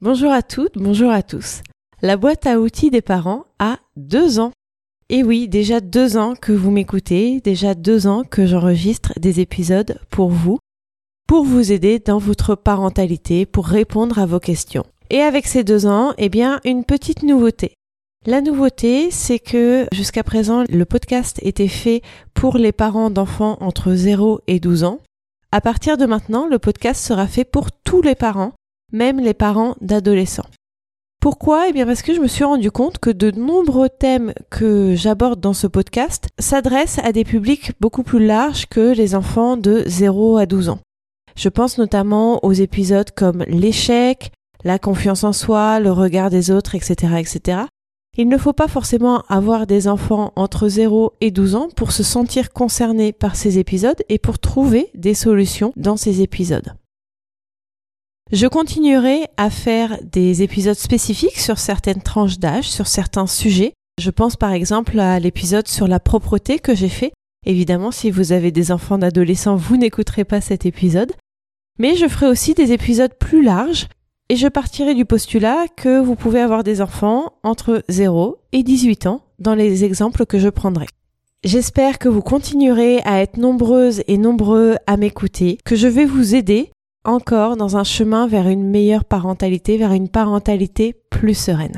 Bonjour à toutes, bonjour à tous. La boîte à outils des parents a deux ans. Et oui, déjà deux ans que vous m'écoutez, déjà deux ans que j'enregistre des épisodes pour vous, pour vous aider dans votre parentalité, pour répondre à vos questions. Et avec ces deux ans, eh bien, une petite nouveauté. La nouveauté, c'est que jusqu'à présent, le podcast était fait pour les parents d'enfants entre 0 et 12 ans. À partir de maintenant, le podcast sera fait pour tous les parents même les parents d'adolescents. Pourquoi? Eh bien parce que je me suis rendu compte que de nombreux thèmes que j'aborde dans ce podcast s'adressent à des publics beaucoup plus larges que les enfants de 0 à 12 ans. Je pense notamment aux épisodes comme l'échec, la confiance en soi, le regard des autres, etc., etc. Il ne faut pas forcément avoir des enfants entre 0 et 12 ans pour se sentir concerné par ces épisodes et pour trouver des solutions dans ces épisodes. Je continuerai à faire des épisodes spécifiques sur certaines tranches d'âge, sur certains sujets. Je pense par exemple à l'épisode sur la propreté que j'ai fait. Évidemment, si vous avez des enfants d'adolescents, vous n'écouterez pas cet épisode. Mais je ferai aussi des épisodes plus larges et je partirai du postulat que vous pouvez avoir des enfants entre 0 et 18 ans dans les exemples que je prendrai. J'espère que vous continuerez à être nombreuses et nombreux à m'écouter, que je vais vous aider encore dans un chemin vers une meilleure parentalité, vers une parentalité plus sereine.